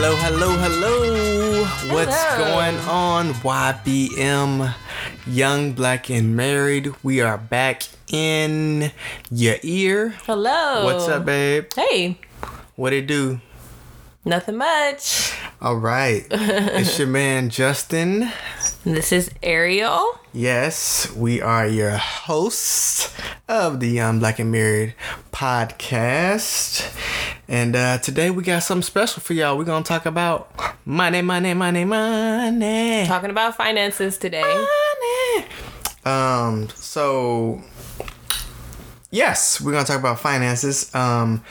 Hello, hello, hello. What's Hello. going on? YBM, Young, Black, and Married. We are back in your ear. Hello. What's up, babe? Hey, What it do? Nothing much. All right. it's your man, Justin. This is Ariel. Yes, we are your hosts of the Young, Black, and Married podcast. And uh, today we got something special for y'all. We're going to talk about money, money, money, money. Talking about finances today. money. Um, so yes, we're gonna talk about finances. Um,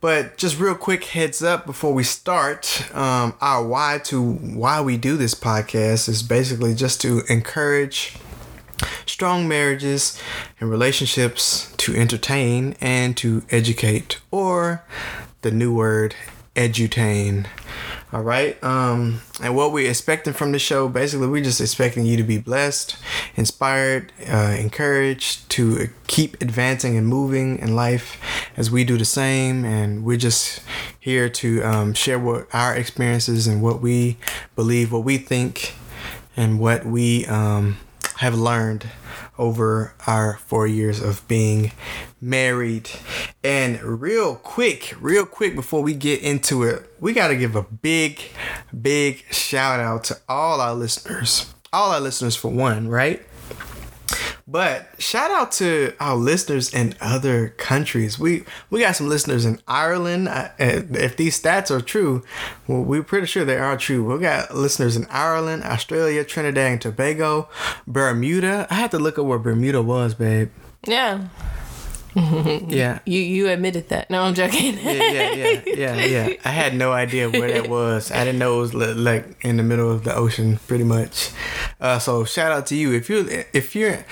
but just real quick heads up before we start, um, our why to why we do this podcast is basically just to encourage strong marriages and relationships to entertain and to educate or the new word edutain all right um and what we're expecting from the show basically we're just expecting you to be blessed inspired uh, encouraged to keep advancing and moving in life as we do the same. And we're just here to um, share what our experiences and what we believe what we think and what we um, have learned over our four years of being married. And real quick, real quick before we get into it, we got to give a big, big shout out to all our listeners. All our listeners, for one, right? But shout out to our listeners in other countries. We we got some listeners in Ireland. If these stats are true, well, we're pretty sure they are true. We got listeners in Ireland, Australia, Trinidad and Tobago, Bermuda. I had to look up where Bermuda was, babe. Yeah. Yeah. You you admitted that. No, I'm joking. Yeah, yeah, yeah, yeah, yeah. I had no idea where that was. I didn't know it was like in the middle of the ocean, pretty much. Uh, so shout out to you if you if you're.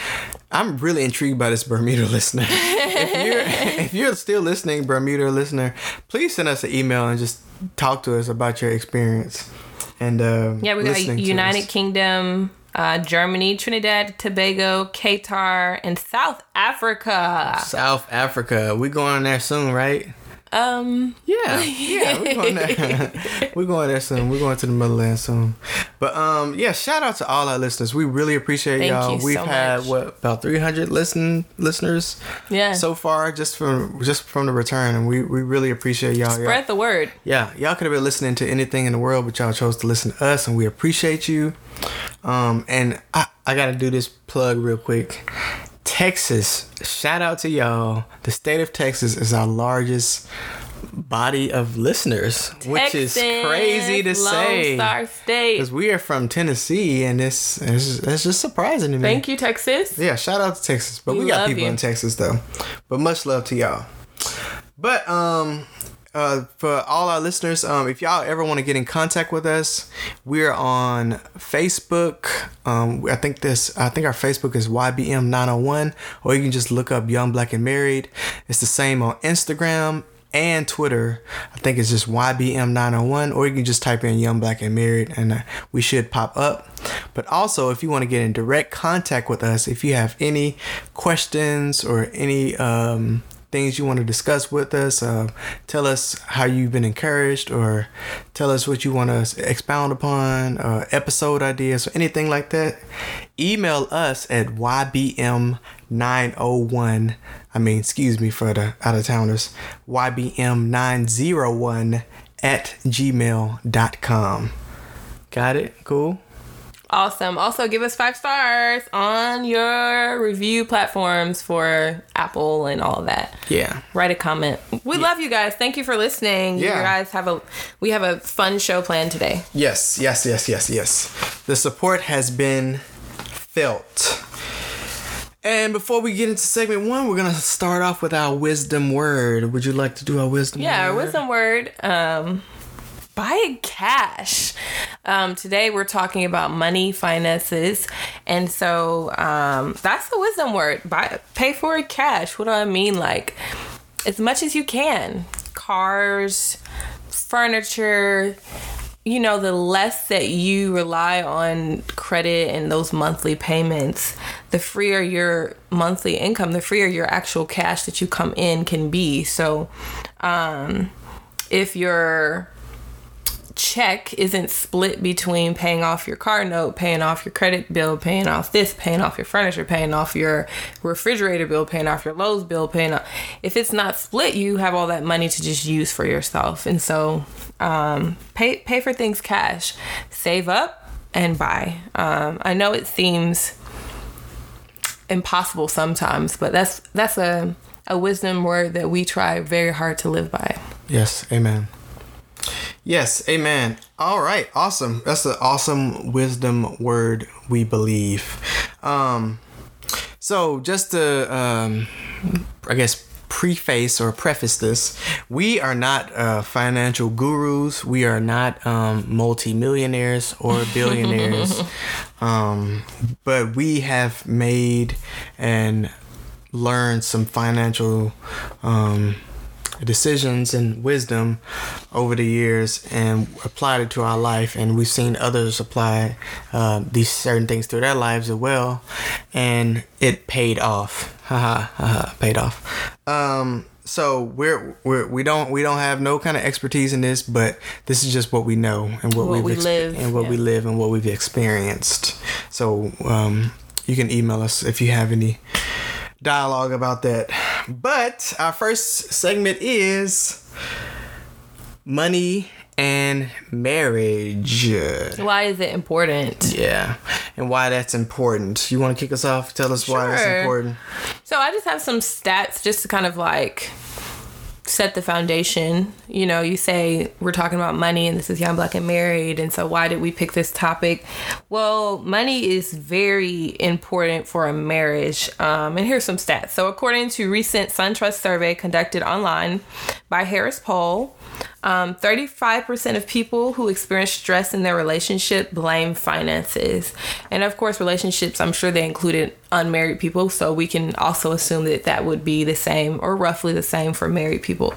I'm really intrigued by this Bermuda listener. if you're if you're still listening, Bermuda listener, please send us an email and just talk to us about your experience. And uh, yeah, we got United. Kingdom, uh, Germany, Trinidad, Tobago, Qatar, and South Africa. South Africa. We going there soon, right? Um, Yeah, yeah, we're going there. we're going there soon. We're going to the motherland soon. But um, yeah, shout out to all our listeners. We really appreciate Thank y'all. We've so had much. what about three hundred listen listeners yeah. so far just from just from the return, and we we really appreciate y'all. Y'all- spread the word. yeah, y'all could have been listening to anything in the world, but y'all chose to listen to us, and we appreciate you. Um, and I, I gotta do this plug real quick. Texas, shout out to y'all. The state of Texas is our largest body of listeners, which is crazy to Lone say. Star State. Because we are from Tennessee, and it's, it's, it's just surprising to me. Thank you, Texas. Yeah, shout out to Texas. But we, We got people you. in Texas though. But much love to y'all. But um uh, for all our listeners, um, if y'all ever want to get in contact with us, we're on Facebook. Um, I think this, I think our Facebook is YBM901, or you can just look up Young Black and Married. It's the same on Instagram and Twitter. I think it's just YBM901, or you can just type in Young Black and Married, and uh, we should pop up. But also, if you want to get in direct contact with us, if you have any questions or any um, things you want to discuss with us, uh, tell us how you've been encouraged, or tell us what you want to expound upon, uh, episode ideas, or anything like that, email us at ybm901. I mean, excuse me for the out of towners, ybm901 at gmail.com. Got it? Cool? Awesome. Also, give us five stars on your review platforms for Apple and all of that. Yeah. Write a comment. We love you guys. Thank you for listening. You Yeah. guys have a we have a fun show planned today. Yes, yes, yes, yes, yes. The support has been felt. And before we get into segment one, we're gonna start off with our wisdom word. Would you like to do our wisdom Yeah, our wisdom word. Um, buy cash. Um, today we're talking about money, finances, and so um, that's the wisdom word. Buy, pay for it cash. What do I mean? Like as much as you can. Cars, furniture. You know, the less that you rely on credit and those monthly payments, the freer your monthly income, the freer your actual cash that you come in can be. So, um, if you're check isn't split between paying off your car note, paying off your credit bill, paying off this, paying off your furniture, paying off your refrigerator bill, paying off your Lowe's bill, paying off. If it's not split, you have all that money to just use for yourself. And so, um, pay pay for things cash, save up and buy. Um, I know it seems impossible sometimes, but that's that's a a wisdom word that we try very hard to live by. Yes, amen. Yes, amen. All right, awesome. That's an awesome wisdom word we believe. Um, so just to, um, I guess, preface or preface this, we are not uh, financial gurus. We are not um, multimillionaires or billionaires, um, but we have made and learned some financial. Um, decisions and wisdom over the years and applied it to our life. And we've seen others apply uh, these certain things to their lives as well. And it paid off. Haha haha paid off. Um so we're, we're we don't we don't have no kind of expertise in this but this is just what we know and what, What we've we exp- live, and what we live and what we've experienced. So um you can email us if you have any dialogue about that. But our first segment is money and marriage. Why is it important? Yeah, and why that's important. You want to kick us off? Tell us why it's Sure. important. So I just have some stats just to kind of like set the foundation. You know, you say we're talking about money and this is Young Black and Married. And so why did we pick this topic? Well, money is very important for a marriage. Um, and here's some stats. So according to recent SunTrust survey conducted online by Harris Poll, um, 35% of people who experience stress in their relationship blame finances. And of course, relationships, I'm sure they included unmarried people. So we can also assume that that would be the same or roughly the same for married people.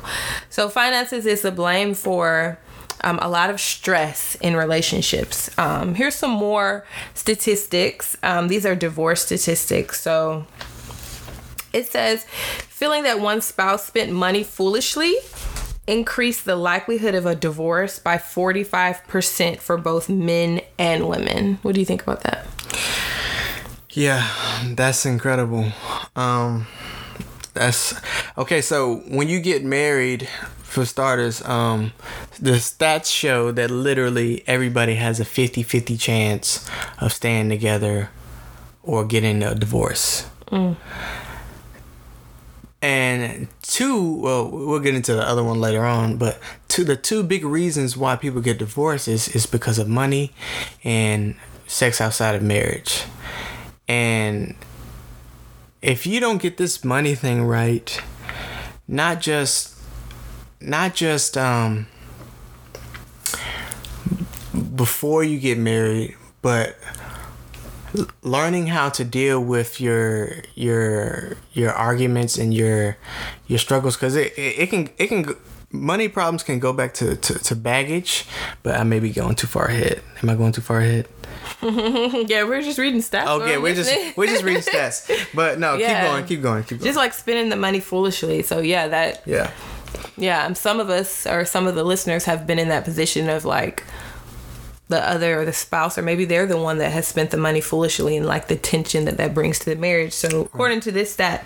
So finances is the blame for. Um, a lot of stress in relationships. Um, here's some more statistics. Um, these are divorce statistics. So it says feeling that one spouse spent money foolishly increased the likelihood of a divorce by 45% for both men and women. What do you think about that? Yeah, that's incredible. Um, that's okay. So when you get married, for starters, um, the stats show that literally everybody has a 50-50 chance of staying together or getting a divorce. And two, well, we'll get into the other one later on, but two, the two big reasons why people get divorced is, is because of money and sex outside of marriage. And if you don't get this money thing right, not just not just um before you get married, but learning how to deal with your your your arguments and your your struggles because it, it, it can it can money problems can go back to, to, to baggage but i may be going too far ahead am i going too far ahead yeah, we're just reading stats. Oh, okay we're just we're just reading stats but no Yeah. keep going keep going keep going just like spending the money foolishly. So yeah, that yeah yeah, some of us or some of the listeners have been in that position of like the other or the spouse or maybe they're the one that has spent the money foolishly and like the tension that that brings to the marriage. So according to this stat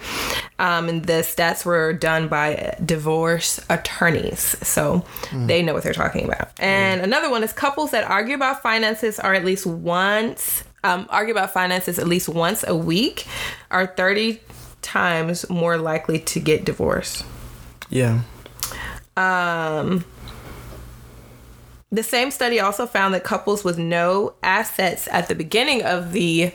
um, and the stats were done by divorce attorneys. So they know what they're talking about. And another one is couples that argue about finances are at least once um, argue about finances at least once a week are 30 times more likely to get divorced. Yeah. Um, the same study also found that couples with no assets at the beginning of the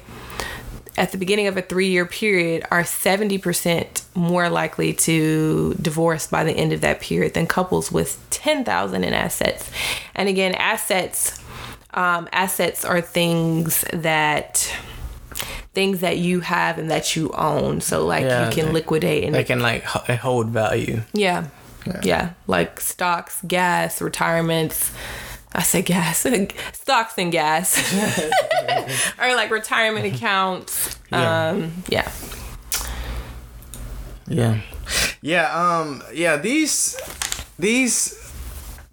at the beginning of a three-year period are 70% more likely to divorce by the end of that period than couples with 10,000 in assets. And again, assets um, assets are things that things that you have and that you own. So like Yeah, you can they- liquidate and they can like hold value yeah. yeah. Like stocks, gas, retirements. I say gas, stocks and gas. or like retirement accounts. Yeah. Um, yeah. Yeah. Yeah, um yeah, these these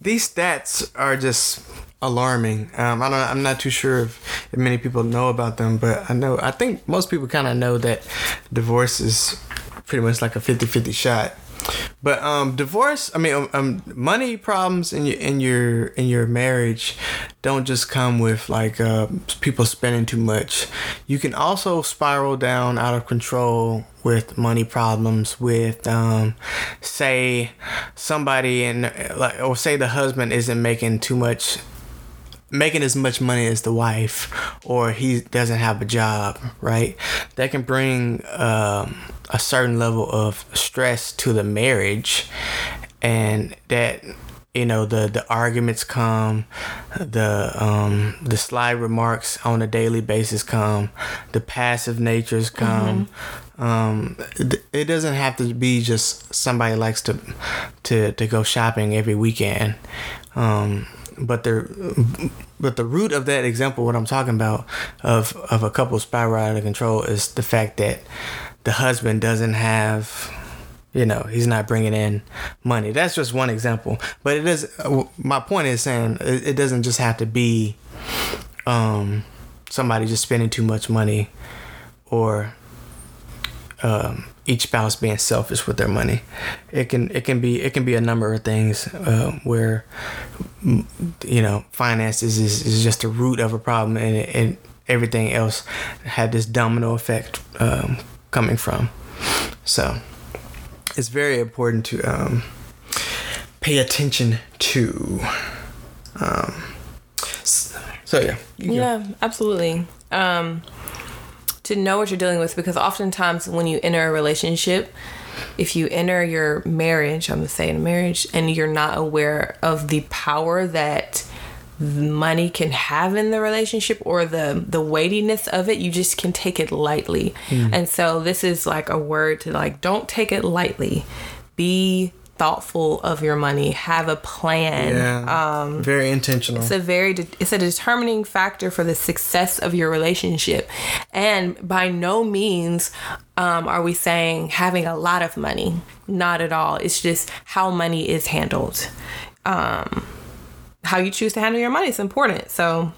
these stats are just alarming. Um, I don't. I'm not too sure if, if many people know about them, but I know. I think most people kind of know that divorce is pretty much like a 50-50 shot. But um, divorce, I mean, um, um, money problems in your in your in your marriage don't just come with like uh, people spending too much. You can also spiral down out of control with money problems. With um, say somebody and like, or say the husband isn't making too much making as much money as the wife or he doesn't have a job right? That can bring um, a certain level of stress to the marriage and that you know the the arguments come the um the sly remarks on a daily basis come the passive natures come. Mm-hmm. um it, it doesn't have to be just somebody likes to to to go shopping every weekend. Um but the but the root of that example what i'm talking about of of a couple spiral out of control is the fact that the husband doesn't have you know he's not bringing in money. That's just one example. But it is my point is saying it, doesn't just have to be um, somebody just spending too much money or um, each spouse being selfish with their money it can it can be it can be a number of things uh, where you know finances is, is just the root of a problem and, and everything else had this domino effect um, coming from. So it's very important to um, pay attention to. Um, so yeah. Yeah, absolutely. Um, to know what you're dealing with because oftentimes when you enter a relationship, if you enter your marriage, I'm gonna say in a marriage, and you're not aware of the power that money can have in the relationship or the the weightiness of it you just can take it lightly mm. and so this is like a word to like don't take it lightly be thoughtful of your money have a plan. Yeah, um very intentional. it's a very de- it's a determining factor for the success of your relationship. And by no means um, are we saying having a lot of money. Not at all. It's just how money is handled. Um how you choose to handle your money is important. So,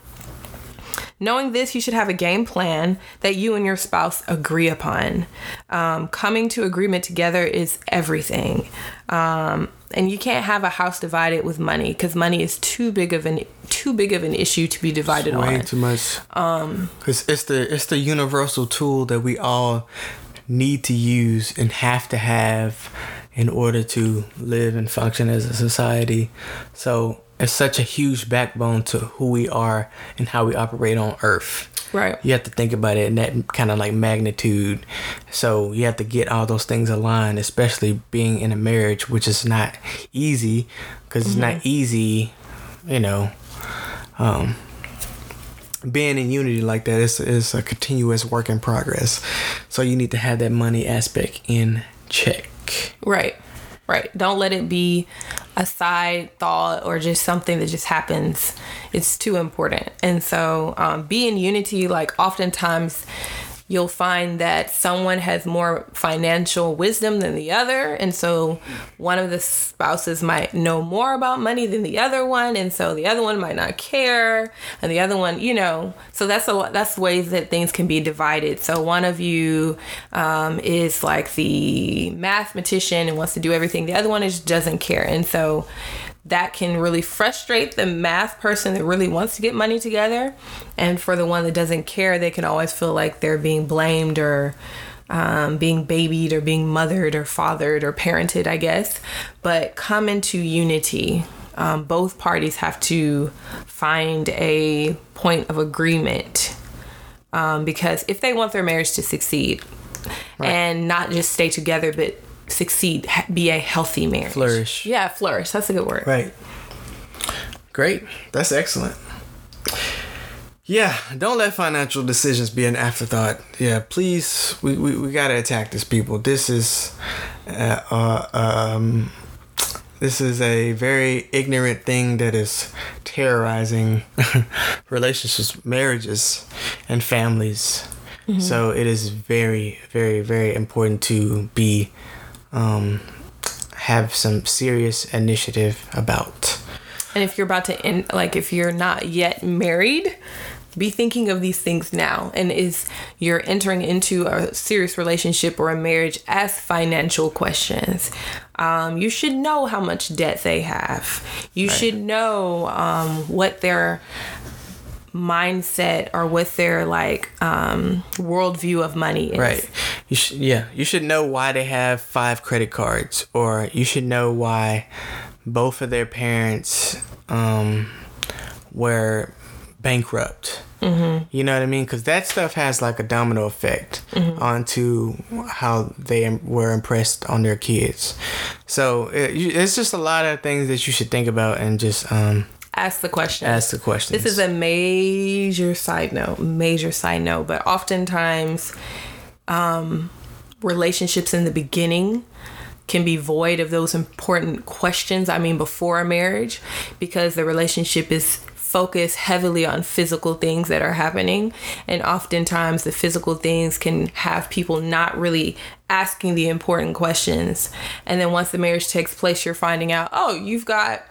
knowing this, you should have a game plan that you and your spouse agree upon. Um, coming to agreement together is everything. Um, and you can't have a house divided with money because money is too big of an too big of an issue to be divided it's way on. too much. Um, because it's the it's the universal tool that we all need to use and have to have in order to live and function as a society. So is such a huge backbone to who we are and how we operate on earth. Right. You have to think about it in that kind of like magnitude. So you have to get all those things aligned, especially being in a marriage, which is not easy because mm-hmm. it's not mm-hmm. easy, you know. Um, being in unity like that is, is a continuous work in progress. So you need to have that money aspect in check. Right. Right. Don't let it be a side thought or just something that just happens. It's too important. And so, um, be in unity. Like, oftentimes, you'll find that someone has more financial wisdom than the other. And so one of the spouses might know more about money than the other one. And so the other one might not care. And the other one, you know, so that's a lot, that's ways that things can be divided. So one of you um, is like the mathematician and wants to do everything. The other one is doesn't care. And so that can really frustrate the math person that really wants to get money together. And for the one that doesn't care, they can always feel like they're being blamed or um, being babied or being mothered or fathered or parented, I guess. But come into unity. Um, both parties have to find a point of agreement um, because if they want their marriage to succeed right. and not just stay together, but succeed, be a healthy marriage. Flourish. Yeah, flourish. That's a good word. Right. Great. That's excellent. Yeah, don't let financial decisions be an afterthought. Yeah, please, we, we, we gotta attack this, people. This is, uh, uh, um, this is a very ignorant thing that is terrorizing relationships, marriages, and families. Mm-hmm. So it is very, very, very important to be um, have some serious initiative about. And if you're about to end, like if you're not yet married, be thinking of these things now. And is you're entering into a serious relationship or a marriage ask financial questions. Um, you should know how much debt they have. You right. should know um, what their mindset or what their like um, worldview of money is. Right. You should yeah. You should know why they have five credit cards, or you should know why both of their parents um, were bankrupt. Mm-hmm. You know what I mean? Because that stuff has like a domino effect mm-hmm. onto how they were impressed on their kids. So it, it's just a lot of things that you should think about and just um, ask the question. Ask the question. This is a major side note, major side note, but oftentimes, um, relationships in the beginning can be void of those important questions. I mean, before a marriage, because the relationship is focused heavily on physical things that are happening. And oftentimes, the physical things can have people not really asking the important questions. And then once the marriage takes place, you're finding out, oh, you've got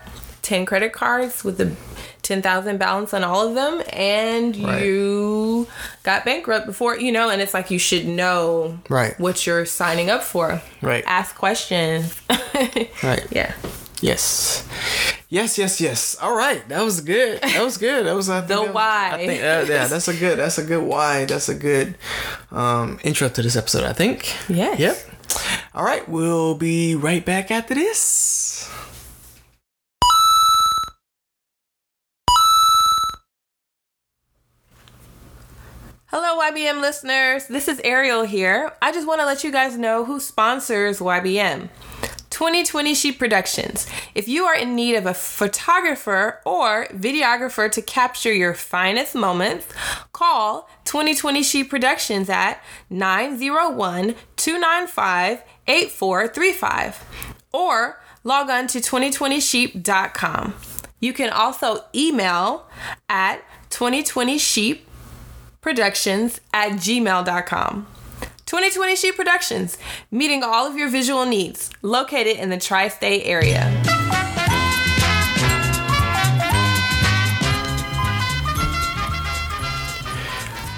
10 credit cards with a 10,000 balance on all of them and right. you got bankrupt before, you know, and it's like you should know right. what you're signing up for. Right. Ask questions. right. Yeah. Yes. Yes, yes, yes. All right, that was good. That was good. That was I the that, why. I think uh, yeah, that's a good. That's a good why. That's a good um, intro to this episode. I think. Yes. Yep. All right, we'll be right back after this. Hello, YBM listeners. This is Ariel here. I just want to let you guys know who sponsors YBM. 2020 Sheep Productions. If you are in need of a photographer or videographer to capture your finest moments, call 2020 Sheep Productions at 901 295 8435 or log on to 2020sheep.com. You can also email at 2020sheep productions at gmail.com. 2020 Sheep Productions, meeting all of your visual needs, located in the tri state area.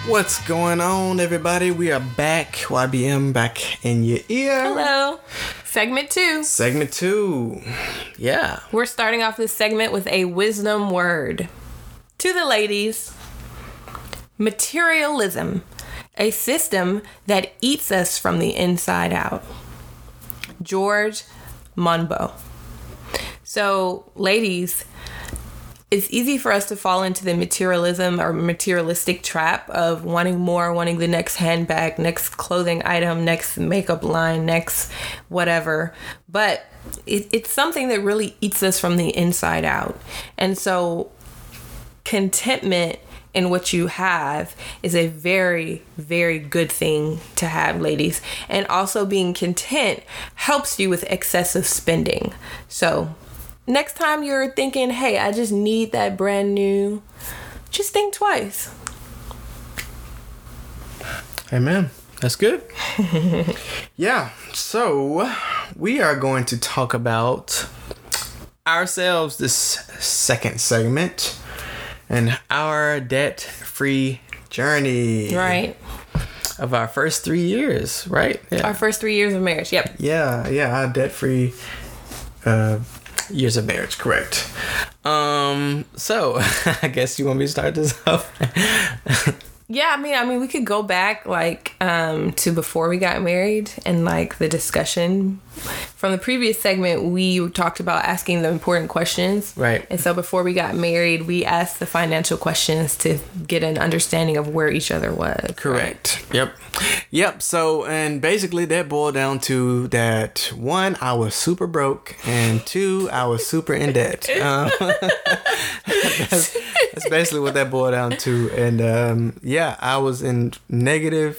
What's going on, everybody? We are back. YBM back in your ear. Hello. Segment two. Segment two. Yeah. We're starting off this segment with a wisdom word. To the ladies, materialism, a system that eats us from the inside out. George Monbiot. So, ladies, it's easy for us to fall into the materialism or materialistic trap of wanting more, wanting the next handbag, next clothing item, next makeup line, next whatever. But it, it's something that really eats us from the inside out. And so, contentment in what you have is a very, very good thing to have, ladies. And also being content helps you with excessive spending. So, next time you're thinking, hey, I just need that brand new, just think twice. Amen. That's good. yeah. So, we are going to talk about ourselves this second segment and our debt free journey. Right. Of our first three years, right? Yeah. Our first three years of marriage. Yep. Yeah, yeah, our debt free uh, years of marriage, correct. Um, so I guess you want me to start this off? Yeah, I mean, I mean, we could go back like um, to before we got married and like the discussion from the previous segment. We talked about asking the important questions, right? And so before we got married, we asked the financial questions to get an understanding of where each other was. Correct. Right? Yep. Yep. So, and basically that boiled down to that one, I was super broke, and two, I was super in debt. Um, that's, that's basically what that boiled down to, and um, yeah I was in negative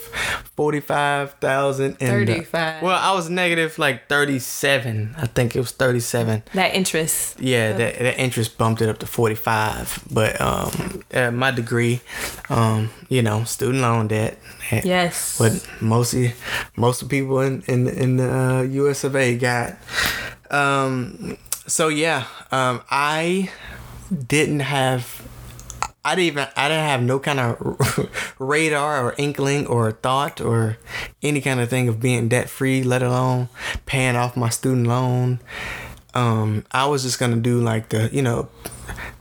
forty five thousand. Thirty five. Well, I was negative like thirty seven. I think it was thirty seven. That interest. Yeah, that that interest bumped it up to forty five. But um, uh, my degree, um, you know, student loan debt. Yes. What mostly most of people in in in the uh, U.S. of A. got. Um, so yeah, um, I didn't have I didn't even I didn't have no kind of radar or inkling or thought or any kind of thing of being debt free, let alone paying off my student loan. Um, I was just gonna do like the you know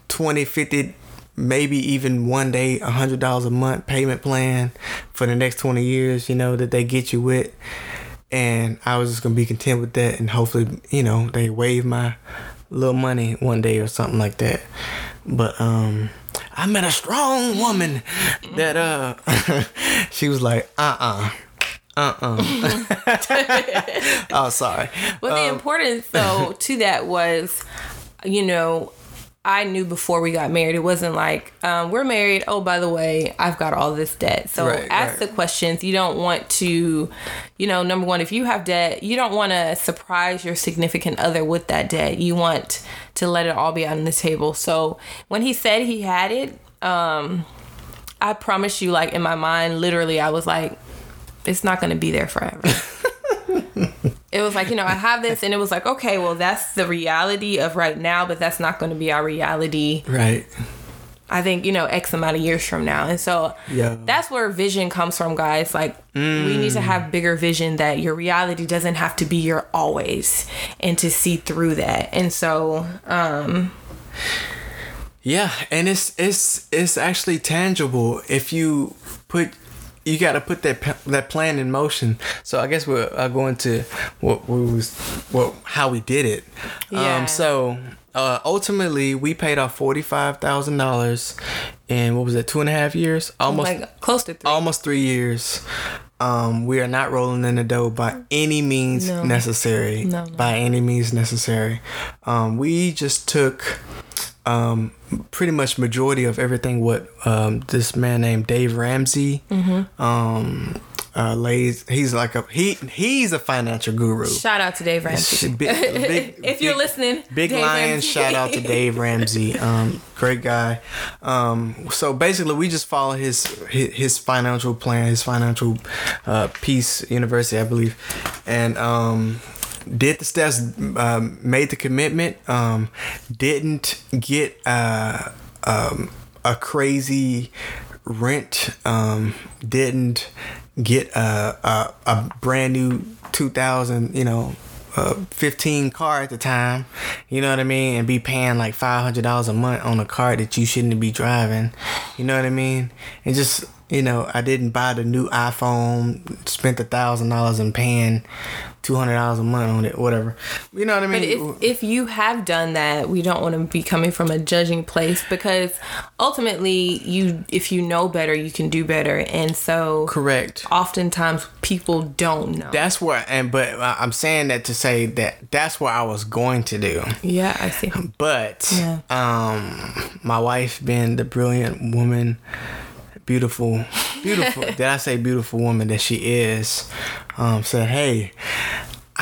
20, 50, maybe even one day a hundred dollars a month payment plan for the next twenty years. You know that they get you with, and I was just gonna be content with that, and hopefully you know they waive my little money one day or something like that. But um I met a strong woman that uh she was like, uh uh-uh. uh. oh sorry. Well the um, importance though to that was, you know, I knew before we got married. It wasn't like um, we're married. Oh, by the way, I've got all this debt. So right, ask right. the questions. You don't want to, you know, number one, if you have debt, you don't want to surprise your significant other with that debt. You want to let it all be on the table. So when he said he had it, um, I promise you, like in my mind, literally, I was like, it's not going to be there forever. it was like, you know, I have this, and it was like, okay, well, that's the reality of right now, but that's not going to be our reality. Right. I think, you know, X amount of years from now. And so yeah. that's where vision comes from, guys. Like, mm. we need to have bigger vision that your reality doesn't have to be your always and to see through that. And so, um, yeah, and it's it's it's actually tangible if you put you got to put that that plan in motion. So I guess we're uh, going to what we was what how we did it. Yeah. Um, so uh, ultimately, we paid off forty five thousand dollars in what was it, two and a half years, oh almost oh close to three. almost three years. Um, we are not rolling in the dough by any means no. necessary. No, no. By any means necessary. Um, we just took um, pretty much majority of everything what um, this man named Dave Ramsey mm-hmm. um, uh, lays. He's like a he he's a financial guru. Shout out to Dave Ramsey. Big, big, if you're listening, big Dave lion. Ramsey. Shout out to Dave Ramsey. Um, great guy. Um, so basically, we just follow his his, his financial plan, his financial uh, Peace University, I believe, and um, did the steps, um, made the commitment, um, didn't get uh, um, a crazy rent, um, didn't get a, a, a brand new 2000, you know, uh, 15 car at the time, you know what I mean, and be paying like $500 a month on a car that you shouldn't be driving, you know what I mean, and just you know, I didn't buy the new iPhone, spent a thousand dollars and paying two hundred dollars a month on it, whatever. You know what I mean? But if if you have done that, we don't want to be coming from a judging place because ultimately, you if you know better, you can do better, and so correct. Oftentimes, people don't know. That's what, and but I'm saying that to say that that's what I was going to do. Yeah, I see. But yeah. um, my wife, being the brilliant woman beautiful, beautiful. did I say beautiful woman that she is? Um, said, hey.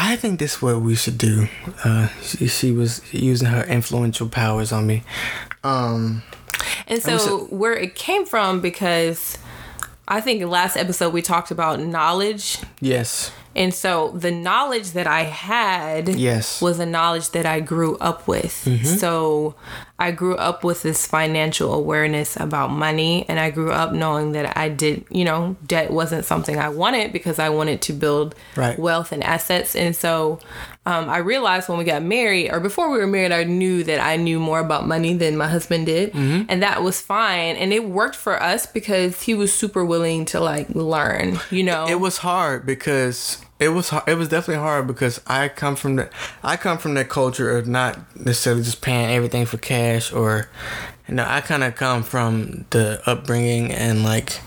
I think this is what we should do. Uh, she, she was using her influential powers on me. Um, and so, where it came from, because I think last episode we talked about knowledge. Yes. And so the knowledge that I had yes. was a knowledge that I grew up with. Mm-hmm. So I grew up with this financial awareness about money and I grew up knowing that I did, you know, debt wasn't something I wanted because I wanted to build right. wealth and assets. And so um, I realized when we got married or before we were married, I knew that I knew more about money than my husband did. Mm-hmm. And that was fine. And it worked for us because he was super willing to like learn, you know. It was hard because it was it was definitely hard because I come from the I come from that culture of not necessarily just paying everything for cash or you know I kind of come from the upbringing and like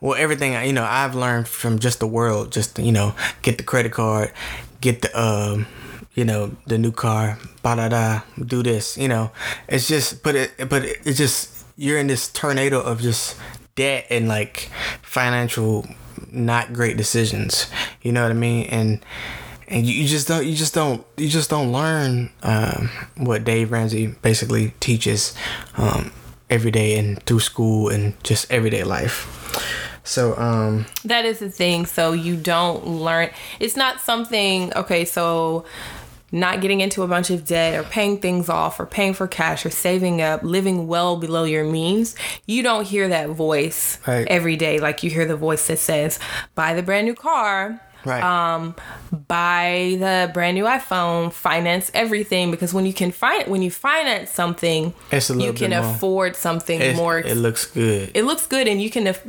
well everything you know I've learned from just the world just you know get the credit card get the um you know the new car ba da da do this you know. It's just but it but it, it's just you're in this tornado of just debt and like financial not great decisions. You know what I mean? And and you, just don't you just don't you just don't learn um, what Dave Ramsey basically teaches um, every day and through school and just everyday life. So um that is the thing. So you don't learn. It's not something. Okay, so not getting into a bunch of debt or paying things off or paying for cash or saving up, living well below your means, you don't hear that voice Right. every day. Like you hear the voice that says, buy the brand new car. Right. Um, buy the brand new iPhone, finance everything because when you can find when you finance something, you can afford something more. it looks good. it looks good and you can aff-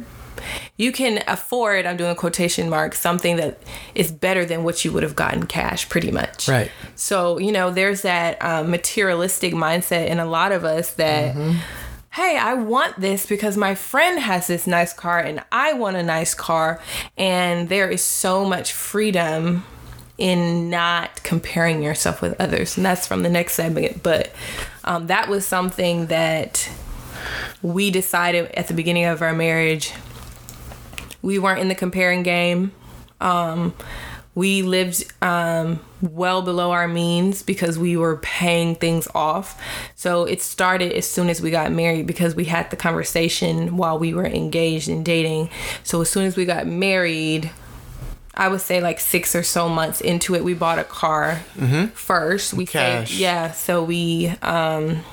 you can afford i'm doing a quotation marks something that is better than what you would have gotten cash pretty much. Right. so you know there's that um, materialistic mindset in a lot of us that hey i want this because my friend has this nice car and i want a nice car. And there is so much freedom in not comparing yourself with others. And that's from the next segment. But um, that was something that we decided at the beginning of our marriage we weren't in the comparing game um, we lived um, well below our means because we were paying things off so it started as soon as we got married because we had the conversation while we were engaged in dating so as soon as we got married I would say like six or so months into it, we bought a car first. We Cash. saved, yeah. So we um,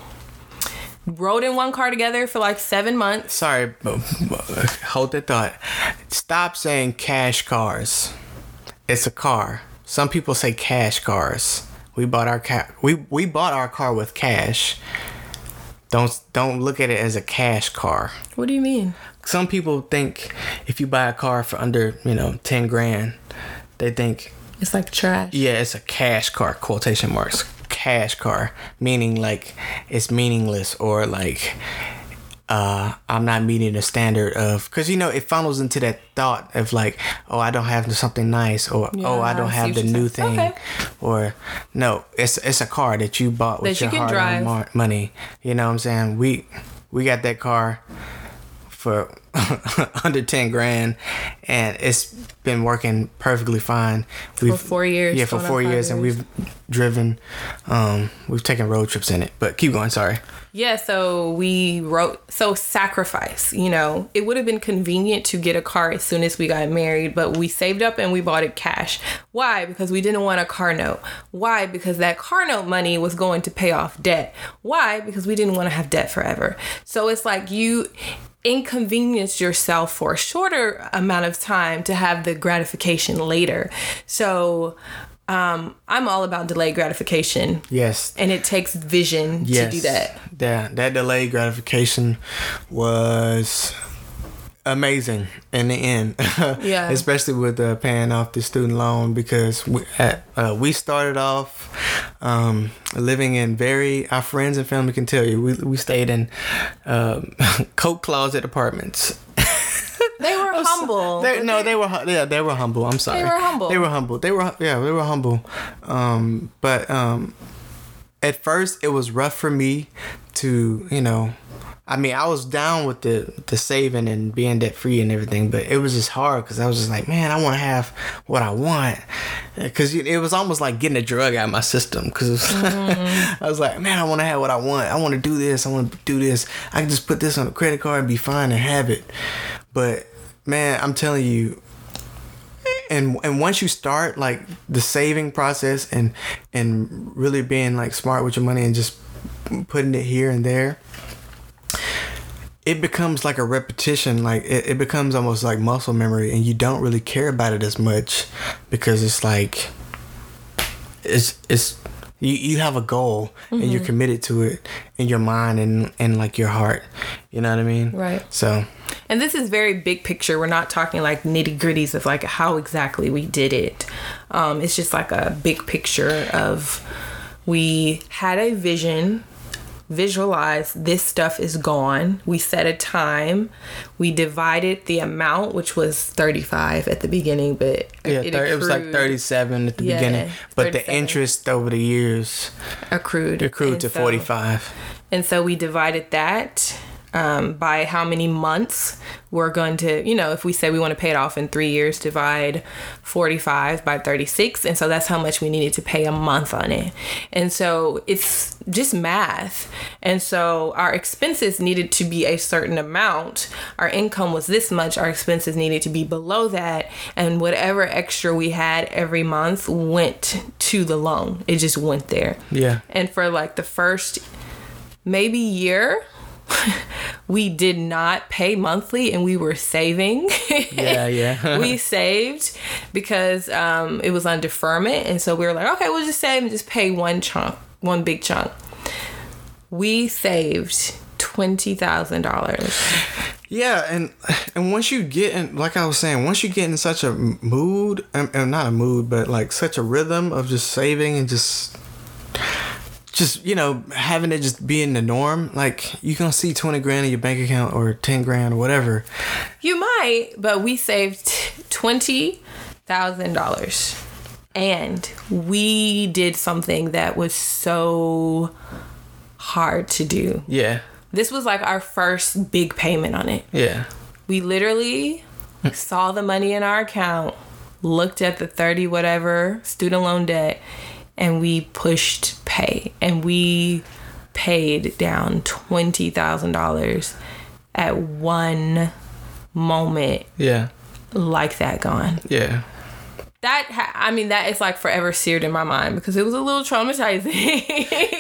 rode in one car together for like seven months. Sorry, hold that thought. Stop saying cash cars. It's a car. Some people say cash cars. We bought our car. We we bought our car with cash. Don't don't look at it as a cash car. What do you mean? Some people think if you buy a car for under you know ten grand, they think It's like trash. yeah it's a cash car quotation marks cash car meaning like it's meaningless or like uh i'm not meeting the standard of because you know it funnels into that thought of like oh i don't have something nice or Yeah, oh i don't have the new thing Okay. or no it's it's a car that you bought with That your can hard-earned mar- money. You know what i'm saying? We we got that car for under 10 grand and it's been working perfectly fine we've four years, yeah for four five years, and we've driven um we've taken road trips in it but keep going sorry Yeah, so we wrote so sacrifice, you know. It would have been convenient to get a car as soon as we got married, but we saved up and we bought it cash. Why? Because we didn't want a car note. Why? Because that car note money was going to pay off debt. Why? Because we didn't want to have debt forever. So it's like you inconvenience yourself for a shorter amount of time to have the gratification later. So um, I'm all about delayed gratification. yes And it takes vision yes to do that. that that delayed gratification was amazing in the end Yeah. especially with uh, paying off the student loan because we, at, uh, we started off um, living in very our friends and family can tell you we, we stayed in um, coat closet apartments They were humble. They, no, they- they were yeah, they were humble. I'm sorry. They were humble. They were humble. They were yeah, they were humble. Um, but um, at first it was rough for me to you know. I mean, I was down with the the saving and being debt free and everything, but it was just hard because I was just like, man, I want to have what I want, because it was almost like getting a drug out of my system. Because Mm-hmm. I was like, man, I want to have what I want. I want to do this. I want to do this. I can just put this on a credit card and be fine and have it. But man, I'm telling you, and and once you start like the saving process and and really being like smart with your money and just putting it here and there it becomes like a repetition like it, it becomes almost like muscle memory and you don't really care about it as much because it's like it's it's you, you have a goal and you're committed to it in your mind and and like your heart you know what i mean Right. so And this is very big picture. We're not talking like nitty gritties of like how exactly we did it. Um, it's just like a big picture of we had a vision, visualized this stuff is gone. We set a time. We divided the amount, which was 35 at the beginning, but yeah it, thir- it was like 37 at the Yeah, beginning but the interest over the years accrued. accrued And to so- 45 And so we divided that um, by how many months we're going to, you know, if we say we want to pay it off in three years, divide 45 by 36. And so that's how much we needed to pay a month on it. And so it's just math. And so our expenses needed to be a certain amount. Our income was this much, our expenses needed to be below that. And whatever extra we had every month went to the loan, it just went there. Yeah. And for like the first maybe year, we did not pay monthly and we were saving. Yeah, yeah. we saved because um, it was on deferment. And so we were like, okay, we'll just save and just pay one chunk, one big chunk. We saved $20,000. Yeah, and and once you get in, like I was saying, once you get in such a mood, and, and not a mood, but like such a rhythm of just saving and just, just you know, having it just be in the norm. Like you gonna see twenty grand in your bank account or ten grand or whatever. You might, but we saved $20,000. And we did something that was so hard to do. Yeah, This was like our first big payment on it. yeah, We literally saw the money in our account, looked at the 30 whatever student loan debt, and we pushed pay. And we paid down $20,000 at one moment yeah, like that gone. yeah. That ha- I mean that is like forever seared in my mind because it was a little traumatizing.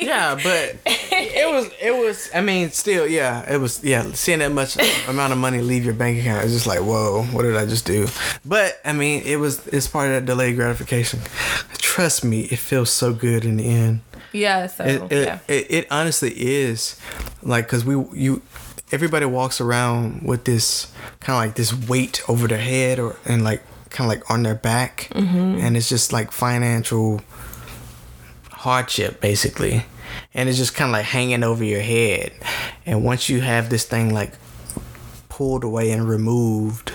Yeah, but it was it was. I mean, still, yeah, it was. Yeah, seeing that much amount of money leave your bank account is just like, whoa, what did I just do? But I mean, it was. It's part of that delayed gratification. Trust me, it feels so good in the end. Yeah, so It it, yeah. it, it honestly is like because we you everybody walks around with this kind of like this weight over their head or and like kind of like on their back, Mm-hmm. and it's just like financial hardship basically and it's just kind of like hanging over your head and once you have this thing like pulled away and removed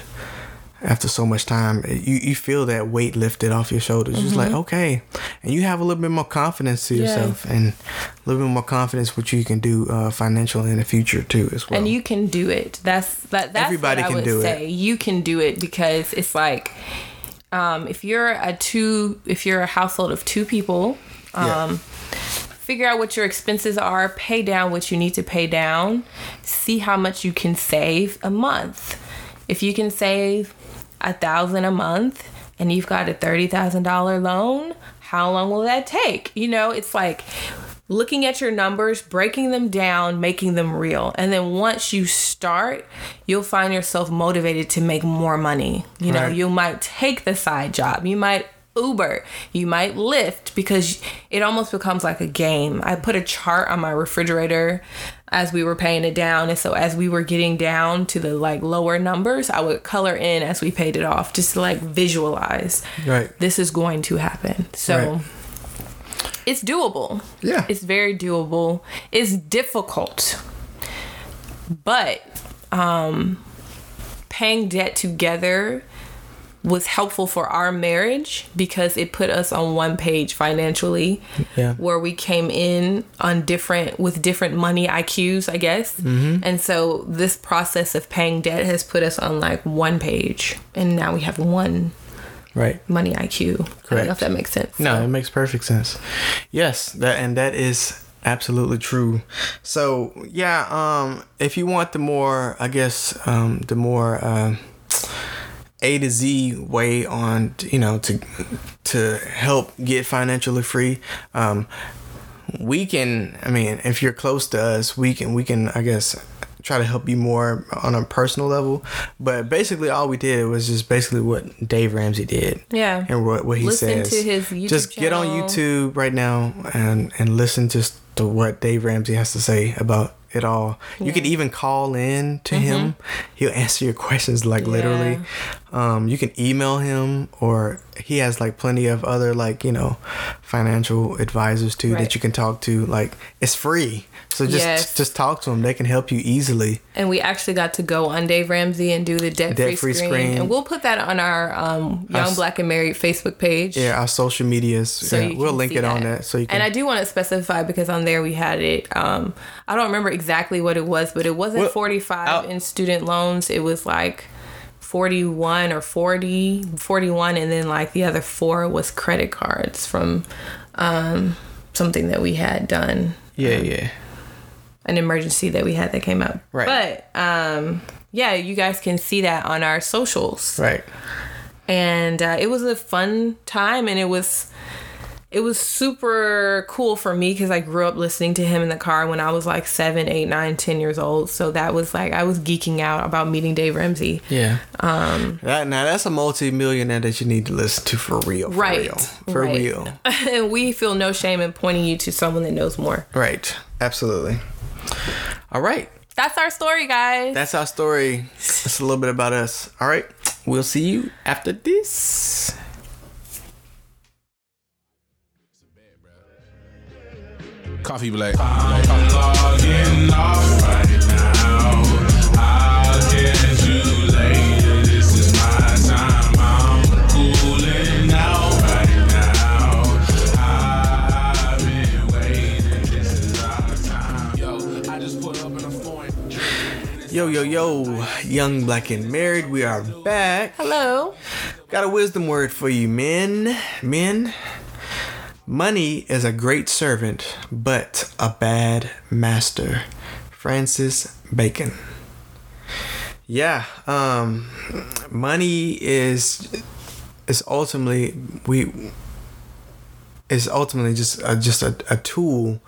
after so much time you, you feel that weight lifted off your shoulders just like okay and you have a little bit more confidence to Mm-hmm. Yeah. yourself and a little bit more confidence what you can do uh, financially in the future too as well and you can do it. That's that. That's Everybody what I can would do it. say. You can do it because it's like, um, if you're a two, if you're a household of two people, Yeah. um, figure out what your expenses are, pay down what you need to pay down, see how much you can save a month. If you can save a thousand a month and you've got a thirty thousand dollar loan, how long will that take? You know, it's like looking at your numbers, breaking them down, making them real. And then once you start, you'll find yourself motivated to make more money. You know, Right. you might take the side job. You might Uber, you might Lyft because it almost becomes like a game. I put a chart on my refrigerator as we were paying it down, and so as we were getting down to the like lower numbers, I would color in as we paid it off, just to like visualize. Right. This is going to happen. So Right. it's doable. Yeah. It's very doable. It's difficult. But um paying debt together was helpful for our marriage because it put us on one page financially Yeah. where we came in on different with different money IQs I guess Mm-hmm. and so this process of paying debt has put us on like one page and now we have one right money IQ I don't know Correct. if that makes sense No, it makes perfect sense. Yes, that and that is absolutely true. So yeah, um, if you want the more, I guess, um, the more uh, A to Z way on, you know, to to help get financially free, um, we can. I mean, if you're close to us, we can. We can. I guess try to help you more on a personal level. But basically, all we did was just basically what Dave Ramsey did Yeah. and what, what he Listen says. to his YouTube just get on. YouTube right now and and listen just to what Dave Ramsey has to say about it all. You could even call in to him. He'll answer your questions like literally. Um, you can email him or he has like plenty of other like, you know, financial advisors too Right. that you can talk to. Like it's free, so just Yes. just talk to them. They can help you easily. And we actually got to go on Dave Ramsey and do the debt free Debt-free screen. screen. And we'll put that on our um, Young s- Black and Married Facebook page. Yeah, our social medias. So yeah, we'll link see it on that so you can. And I do want to specify because on there we had it. Um, I don't remember exactly what it was, but it wasn't Well, 45 I'll- in student loans. It was like 41 or 40, 41, and then like the other four was credit cards from um, something that we had done, yeah, yeah. an emergency that we had that came up. Right. But um, yeah, you guys can see that on our socials Right. and uh, it was a fun time and it was it was super cool for me because i grew up listening to him in the car when i was like seven eight nine ten years old so that was like i was geeking out about meeting dave ramsey Yeah. Um. That now that's a multi-millionaire that you need to listen to for real. For Right, Real, for right. real. and we feel no shame in pointing you to someone that knows more Right. Absolutely. All right. that's our story guys That's our story. That's a little bit about us. All right. We'll see you after this. Coffee black. I'm logging off right now. I'll catch you later. This is my time. I'm cooling out right now. I've been waiting. This is our time. Yo, I just put up in a foreign. Yo, yo, yo. Young, black, and married. We are back. hello Got a wisdom word for you, men. Men. Money is a great servant, but a bad master. Francis Bacon. Yeah, um, money is is ultimately we is ultimately just a, just a, a tool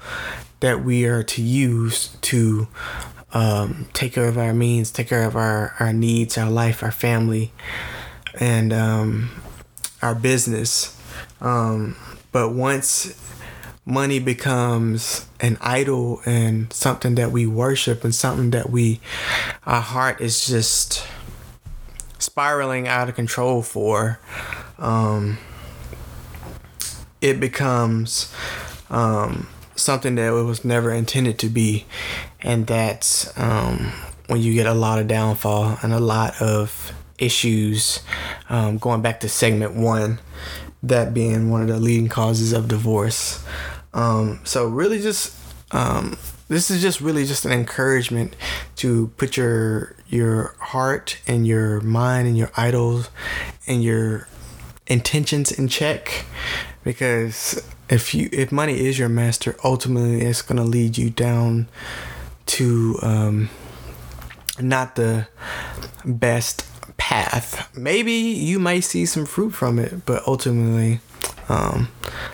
that we are to use to um, take care of our means, take care of our, our needs, our life, our family, and um, our business. Um, but once money becomes an idol and something that we worship and something that we, our heart is just spiraling out of control for, um, it becomes um, something that it was never intended to be, and that's um, when you get a lot of downfall and a lot of issues. Um, going back to segment one, that being one of the leading causes of divorce. Um, so really, just um, this is just really just an encouragement to put your your heart and your mind and your idols and your intentions in check because if you if money is your master ultimately it's going to lead you down to um not the best path. Maybe you might see some fruit from it but ultimately um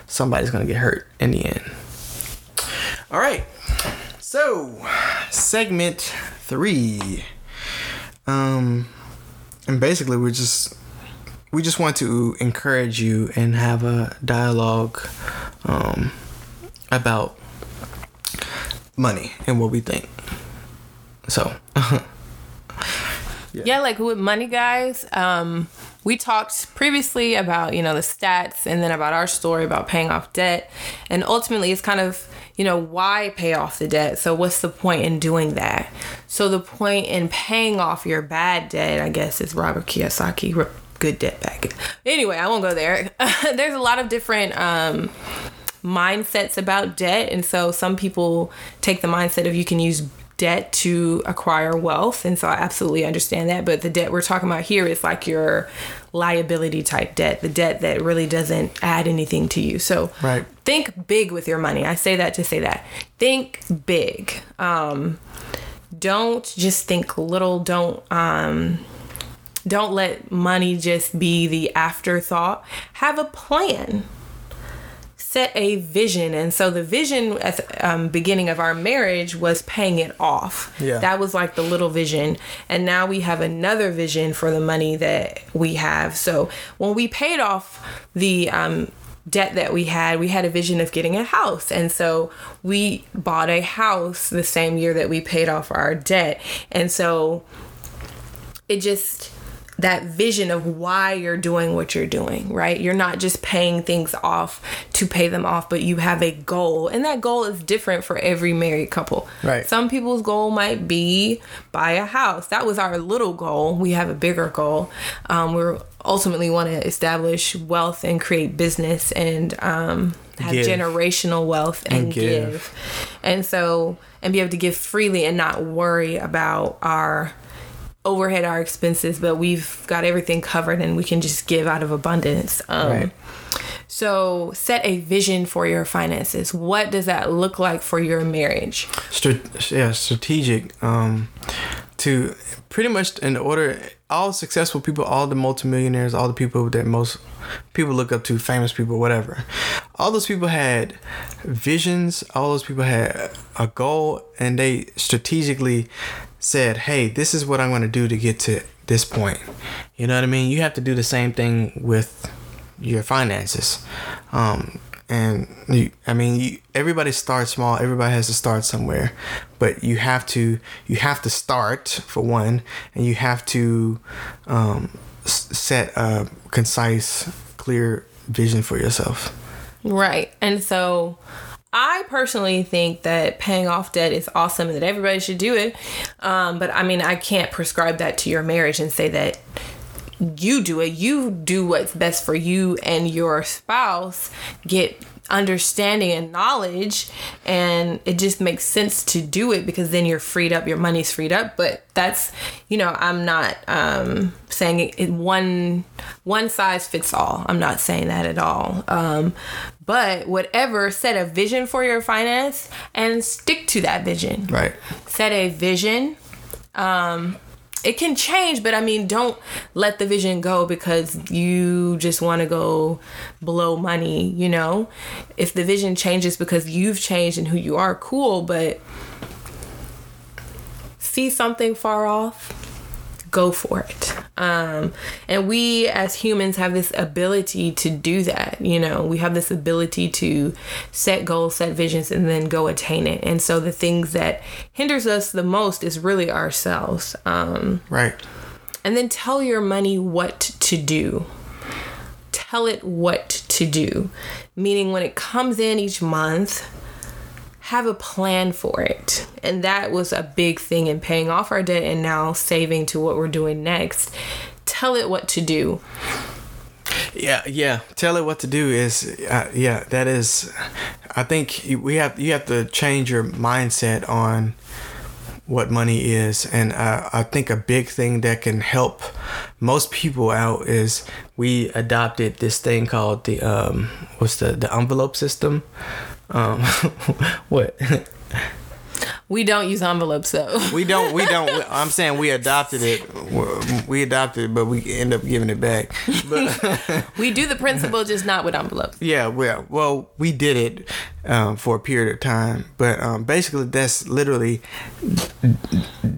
somebody's to get hurt in the end. All right so segment 3 um and basically we're just we just want to encourage you and have a dialogue um, about money and what we think. So, yeah. Like with money guys um we talked previously about you know the stats and then about our story about paying off debt. And ultimately it's kind of you know why pay off the debt? So what's the point in doing that? So the point in paying off your bad debt i guess is robert kiyosaki good debt back anyway i won't go there. There's a lot of different um mindsets about debt. And so some people take the mindset of you can use debt to acquire wealth and so i absolutely understand that but the debt we're talking about here is like your liability type debt the debt that really doesn't add anything to you. So Right. think big with your money. I say that to say that. Think big. Um don't just think little. Don't um don't let money just be the afterthought. Have a plan set a vision. And so the vision at the um, beginning of our marriage was paying it off. Yeah. that was like the little vision. And now we have another vision for the money that we have. So when we paid off the um, debt that we had we had a vision of getting a house. And so we bought a house the same year that we paid off our debt. And so it just that vision of why you're doing what you're doing, right? You're not just paying things off to pay them off, but you have a goal. And that goal is different for every married couple. Right. Some people's goal might be buy a house. That was our little goal. We have a bigger goal. Um, we're ultimately want to establish wealth and create business and um, have Give. generational wealth and, And give. give. And so, and be able to give freely and not worry about our overhead, our expenses, but we've got everything covered and we can just give out of abundance. Um, Right. So, set a vision for your finances. What does that look like for your marriage? Strat- yeah, strategic. Um, to pretty much in order, all successful people, all the multimillionaires, all the people that most people look up to, famous people, whatever. All those people had visions. All those people had a goal, and they strategically said, "Hey, this is what I'm going to do to get to this point." You know what I mean? You have to do the same thing with your finances. Um, and you, I mean, you, everybody starts small. Everybody has to start somewhere, but you have to you have to start for one, and you have to um, set a concise, clear vision for yourself. Right. And so I personally think that paying off debt is awesome and that everybody should do it. Um, but I mean, I can't prescribe that to your marriage and say that you do it. You do what's best for you and your spouse. Get understanding and knowledge and it just makes sense to do it because then you're freed up your money's freed up. But that's you know i'm not um saying it, it one one size fits all. I'm not saying that at all. Um but whatever set a vision for your finance and stick to that vision. Right. set a vision. Um it can change but i mean don't let the vision go because you just want to go blow money you know? If the vision changes because you've changed and who you are cool but see something far off go for it um and we as humans have this ability to do that you know we have this ability to set goals set visions and then go attain it and so the things that hinders us the most is really ourselves um Right. and then tell your money what to do. Tell it what to do. Meaning, when it comes in each month, have a plan for it. And that was a big thing in paying off our debt and now saving to what we're doing next. Tell it what to do. Yeah, yeah. Tell it what to do is, uh, yeah, that is. I think we have you have to change your mindset on what money is, and uh, I think a big thing that can help most people out is we adopted this thing called the um, what's the the envelope system. Um, what? We don't use envelopes though. We don't. We don't. I'm saying we adopted it. We adopted it, but we end up giving it back. But we do the principle, just not with envelopes. Yeah, well, well, we did it um, for a period of time, but um, basically, that's literally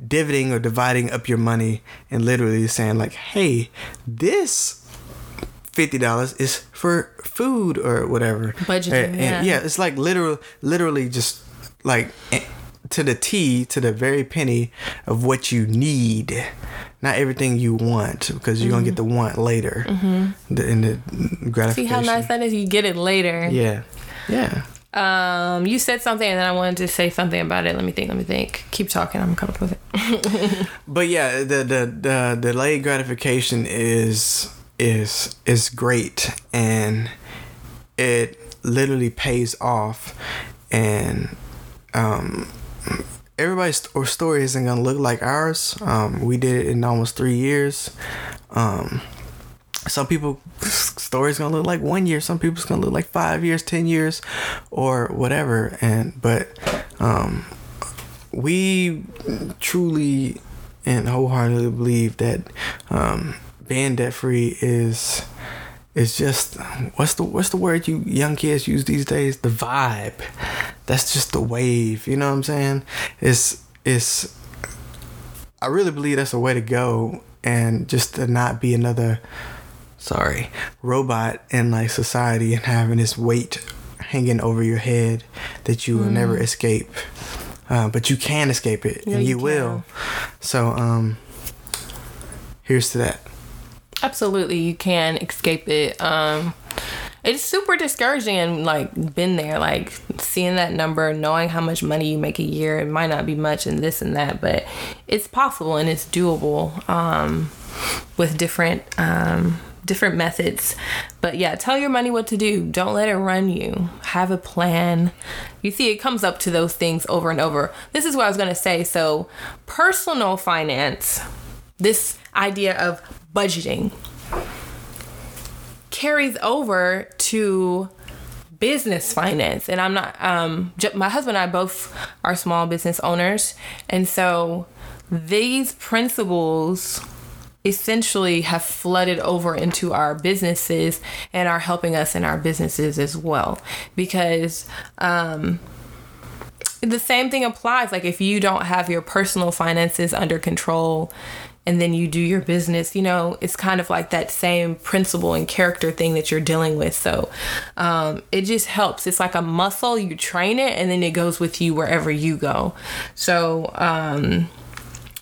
dividing or dividing up your money, and literally saying like, "Hey, this fifty dollars is for food or whatever." Budgeting, And- and yeah. yeah, it's like literal, literally just like eh, to the T, to the very penny of what you need. Not everything you want, because you're gonna get the want later. The, in the Mm-hmm. See how nice that is? You get it later. Yeah. Yeah. Um, you said something and then I wanted to say something about it. Let me think. Let me think. Keep talking. I'm coming up with it. But yeah, the the the delayed gratification is is is great and it literally pays off and um everybody's or story isn't gonna look like ours. Um, we did it in almost three years. Um, some people stories gonna look like one year some people's gonna look like five years ten years or whatever and but um we truly and wholeheartedly believe that um being debt free is is just what's the what's the word you young kids use these days? The vibe. That's just the wave you know what i'm saying? It's it's i really believe that's a way to go and just to not be another sorry robot in like society and having this weight hanging over your head that you will never escape uh, but you can escape it Yeah, and you you, will. so um here's to that Absolutely, you can escape it. Um, it's super discouraging and like been there, like seeing that number, knowing how much money you make a year. It might not be much and this and that, but it's possible and it's doable um, with different um, different methods. But yeah, tell your money what to do. Don't let it run you. Have a plan. You see, it comes up to those things over and over. This is what I was gonna say. So, personal finance, this idea of budgeting carries over to business finance. And i'm not um my husband and i both are small business owners. And so these principles essentially have flooded over into our businesses and are helping us in our businesses as well. Because um the same thing applies. Like if you don't have your personal finances under control and then you do your business you know it's kind of like that same principle and character thing that you're dealing with. So um, it just helps. It's like a muscle. You train it and then it goes with you wherever you go. So um,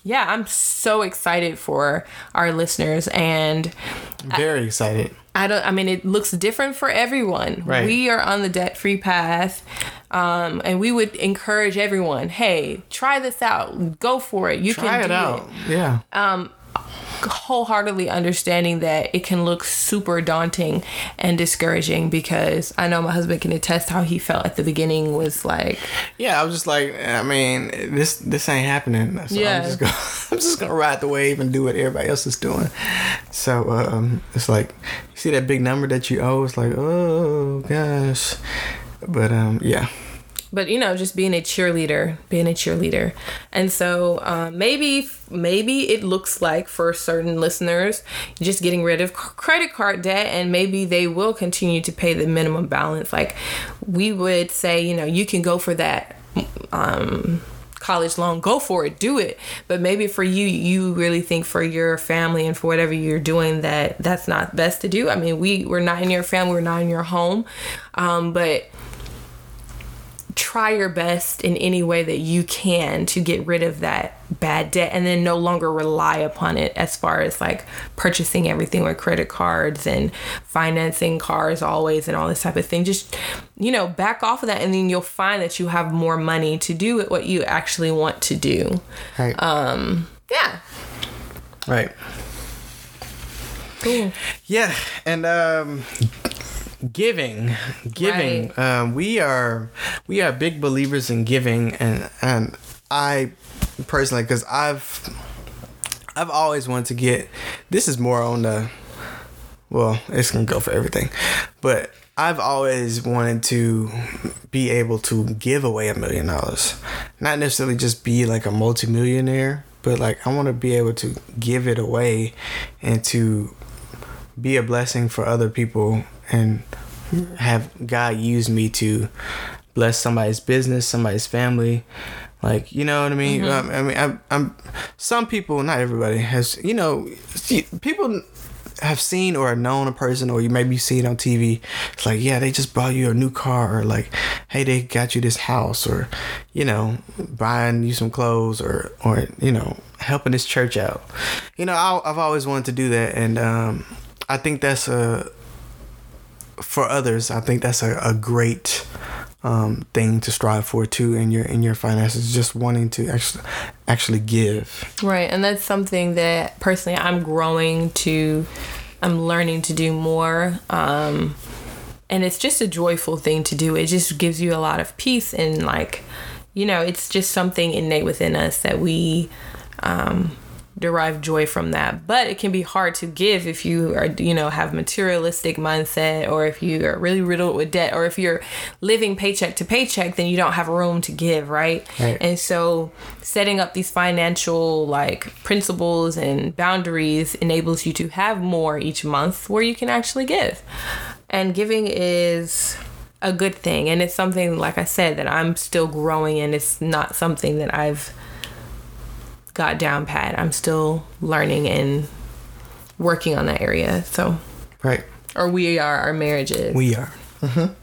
yeah i'm so excited for our listeners and Very excited. I don't. I mean, it looks different for everyone. Right. We are on the debt-free path, um, and we would encourage everyone. Hey, try this out. Go for it. You Try can it do out. Yeah. Uh, Wholeheartedly understanding that it can look super daunting and discouraging because I know my husband can attest how he felt at the beginning was like, Yeah, I was just like, I mean, this this ain't happening. So Yeah. I'm just gonna I'm just gonna ride the wave and do what everybody else is doing. So um, it's like you see that big number that you owe. It's like, oh gosh. But um, yeah, but you know just being a cheerleader being a cheerleader. And so um, maybe maybe it looks like for certain listeners just getting rid of credit card debt and maybe they will continue to pay the minimum balance. Like we would say you know you can go for that um, college loan go for it do it. But maybe for you you really think for your family and for whatever you're doing that that's not best to do. I mean we we're not in your family we're not in your home. Um, but try your best in any way that you can to get rid of that bad debt and then no longer rely upon it as far as like purchasing everything with credit cards and financing cars always and all this type of thing. Just you know back off of that and then you'll find that you have more money to do what you actually want to do. Right, um yeah. Right. cool. Yeah, and um, giving, giving. Right. Um, we are we are big believers in giving, and and I personally, because I've I've always wanted to get. This is more on the. Well, it's gonna go for everything, but I've always wanted to be able to give away a million dollars, not necessarily just be like a multimillionaire, but like I want to be able to give it away, and to be a blessing for other people and have God use me to bless somebody's business, somebody's family. Like you know what I mean? Um, I mean, I'm, I'm. Some people, not everybody, has you know, people have seen or known a person, or you maybe see it on TV. It's like, yeah, they just bought you a new car, or like, hey, they got you this house, or you know, buying you some clothes, or or you know, helping this church out. You know, I, I've always wanted to do that, and um, I think that's a for others. I think that's a, a great um, thing to strive for too in your in your finances. Just wanting to actually actually give. Right, and that's something that personally I'm growing to, I'm learning to do more. Um, and it's just a joyful thing to do. It just gives you a lot of peace and like, you know, it's just something innate within us that we um, derive joy from that. But it can be hard to give if you are, you know, have materialistic mindset or if you are really riddled with debt or if you're living paycheck to paycheck, then you don't have room to give, right? Right. And so setting up these financial like principles and boundaries enables you to have more each month where you can actually give. And giving is a good thing and it's something like I said that I'm still growing in. It's not something that I've got down pat. I'm still learning and working on that area. So Right. or we are our marriages. We are. Mm-hmm.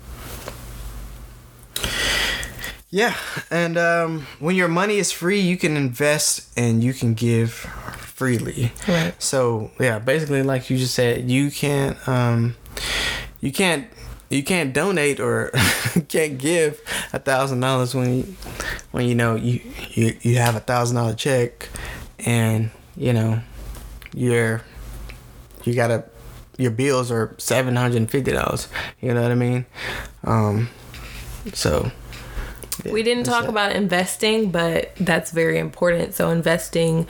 Yeah, and um, when your money is free, you can invest and you can give freely. Right. So yeah, basically, like you just said, you can't um, you can't you can't donate or can't give a thousand dollars when you when you know you you, you have a thousand dollar check and you know you're you gotta your bills are seven hundred and fifty dollars. You know what I mean? Um, so yeah, we didn't talk it. about investing, but that's very important. So investing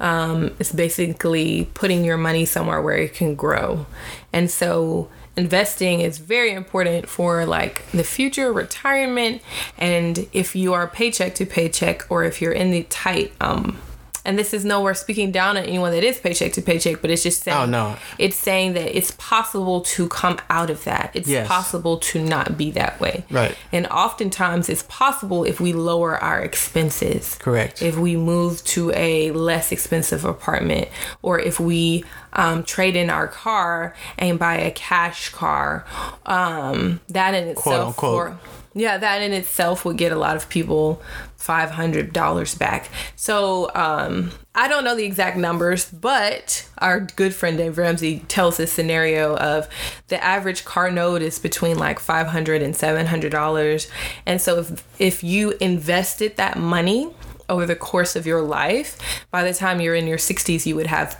um, is basically putting your money somewhere where it can grow, and so investing is very important for like the future retirement and if you are paycheck to paycheck or if you're in the tight um and this is nowhere speaking down on anyone that is paycheck to paycheck, but it's just saying Oh, no. it's saying that it's possible to come out of that. It's Yes. possible to not be that way. Right. And oftentimes it's possible if we lower our expenses. Correct. If we move to a less expensive apartment or if we um, trade in our car and buy a cash car, um, that in itself Quote unquote. for yeah, that in itself would get a lot of people five hundred dollars back. So um, I don't know the exact numbers, but our good friend Dave Ramsey tells this scenario of the average car note is between like five hundred and seven hundred dollars, and so if if you invested that money over the course of your life, by the time you're in your sixties, you would have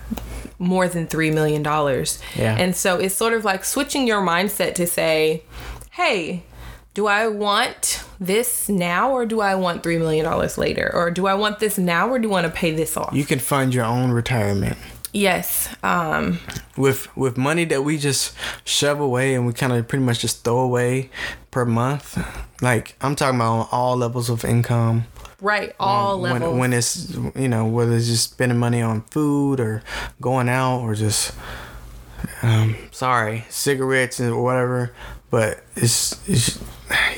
more than three million dollars. Yeah. And so it's sort of like switching your mindset to say, hey, do I want this now or do I want $3 million later? Or do I want this now or do I want to pay this off? you can fund your own retirement. yes. Um, with with money that we just shove away and we kind of pretty much just throw away per month. Like I'm talking about on all levels of income. right. All when, levels. when it's you know whether it's just spending money on food or going out or just um sorry cigarettes and whatever but it's, it's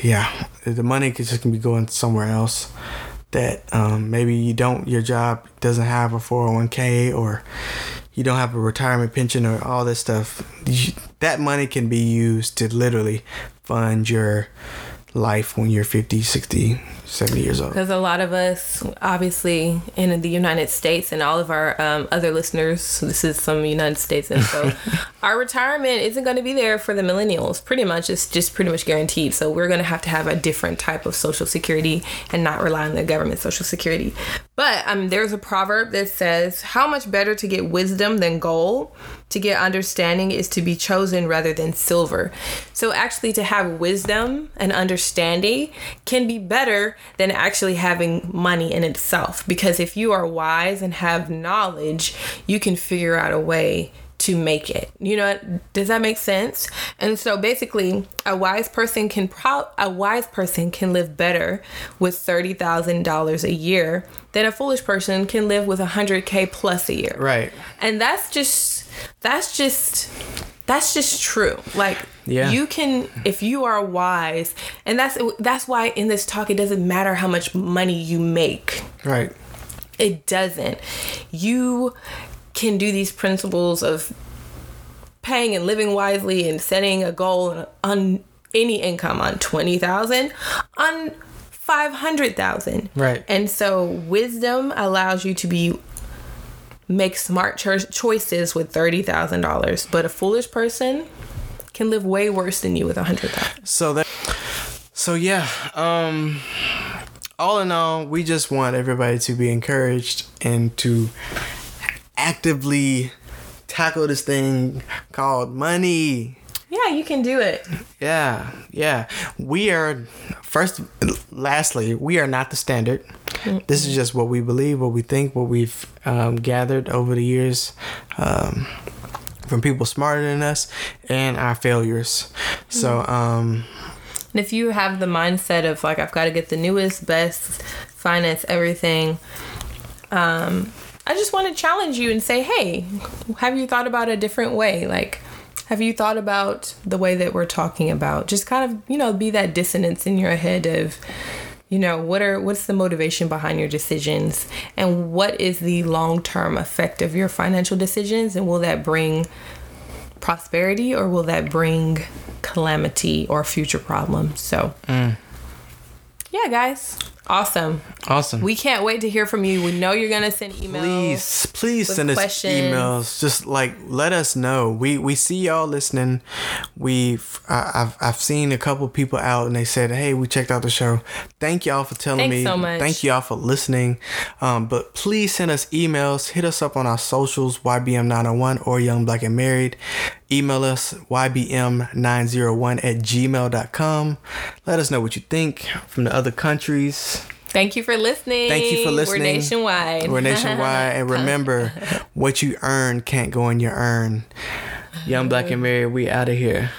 yeah the money could just can be going somewhere else that um, maybe you don't your job doesn't have a 401k or you don't have a retirement pension or all this stuff. You, that money can be used to literally fund your life when you're 50 60 70 years old Because a lot of us, obviously, in the United States, and all of our um, other listeners, this is some United States info. our retirement isn't going to be there for the millennials. Pretty much, it's just pretty much guaranteed. So we're going to have to have a different type of social security and not rely on the government social security. But um, there's a proverb that says, "How much better to get wisdom than gold? To get understanding is to be chosen rather than silver." So actually, to have wisdom and understanding can be better than actually having money in itself. Because if you are wise and have knowledge, you can figure out a way to make it. You know, does that make sense? And so basically, a wise person can pro- a wise person can live better with $30,000 a year than a foolish person can live with 100k plus a year. right And that's just that's just that's just true. Like Yeah. you can if you are wise, and that's that's why in this talk it doesn't matter how much money you make. right It doesn't. You can do these principles of paying and living wisely and setting a goal on any income on 20,000 on 500,000. Right. And so wisdom allows you to be make smart cho- choices with $30,000, but a foolish person can live way worse than you with 100,000. So that so yeah, um all in all, we just want everybody to be encouraged and to actively tackle this thing called money. Yeah, you can do it. Yeah, yeah. We are first lastly, we are not the standard. This is just what we believe, what we think, what we've um, gathered over the years um, from people smarter than us and our failures. So, um, And if you have the mindset of like I've got to get the newest, best, finance everything, um, I just want to challenge you and say, hey, have you thought about a different way? Like, have you thought about the way that we're talking about? Just kind of you know be that dissonance in your head of. You know what are what's the motivation behind your decisions, and what is the long term effect of your financial decisions, and will that bring prosperity or will that bring calamity or future problems? So, mm. yeah, guys. Awesome. Awesome. We can't wait to hear from you. We know you're gonna send emails. please please send us emails just like let us know we we see y'all listening we've I, i've i've seen a couple people out and they said hey we checked out the show thank y'all for telling Thanks me so much. thank y'all for listening um but please send us emails hit us up on our socials ybm901 or young black and married email us ybm901 at gmail.com let us know what you think from the other countries Thank you for listening. Thank you for listening. We're nationwide. We're nationwide. and remember, what you earn can't go in your urn. Young Black and Married, we out of here.